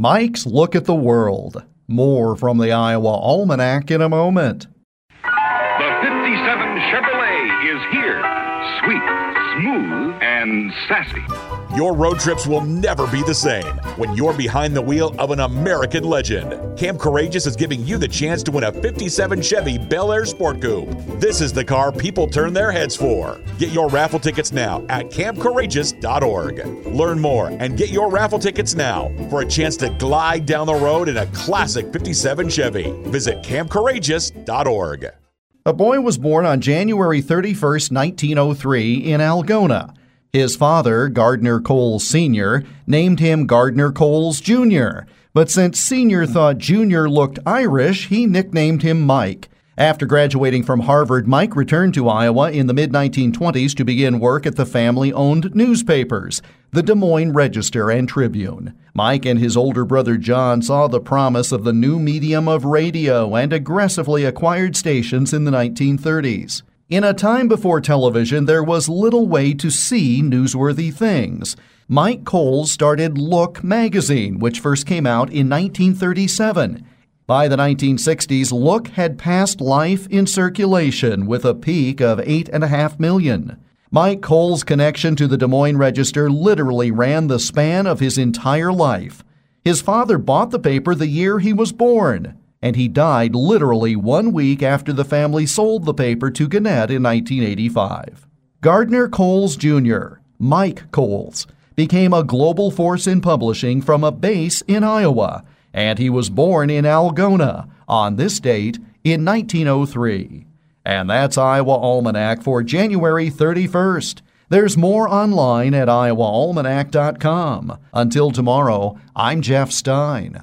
Mike's Look at the World. More from the Iowa Almanac in a moment. The 57 Chevrolet is here. Sweet, smooth, and sassy. Your road trips will never be the same when you're behind the wheel of an American legend. Camp Courageous is giving you the chance to win a 57 Chevy Bel Air Sport Coupe. This is the car people turn their heads for. Get your raffle tickets now at campcourageous.org. Learn more and get your raffle tickets now for a chance to glide down the road in a classic 57 Chevy. Visit campcourageous.org. A boy was born on January 31, 1903, in Algona. His father, Gardner Cowles Sr., named him Gardner Cowles Jr., but since Sr. thought Jr. looked Irish, he nicknamed him Mike. After graduating from Harvard, Mike returned to Iowa in the mid 1920s to begin work at the family owned newspapers, the Des Moines Register and Tribune. Mike and his older brother John saw the promise of the new medium of radio and aggressively acquired stations in the 1930s. In a time before television, there was little way to see newsworthy things. Mike Cole started Look magazine, which first came out in 1937. By the 1960s, Look had passed Life in circulation with a peak of 8.5 million. Mike Cowles' connection to the Des Moines Register literally ran the span of his entire life. His father bought the paper the year he was born and he died literally one week after the family sold the paper to Gannett in 1985. Gardner Cowles Jr., Mike Cowles, became a global force in publishing from a base in Iowa, and he was born in Algona on this date in 1903. And that's Iowa Almanac for January 31st. There's more online at iowaalmanac.com. Until tomorrow, I'm Jeff Stein.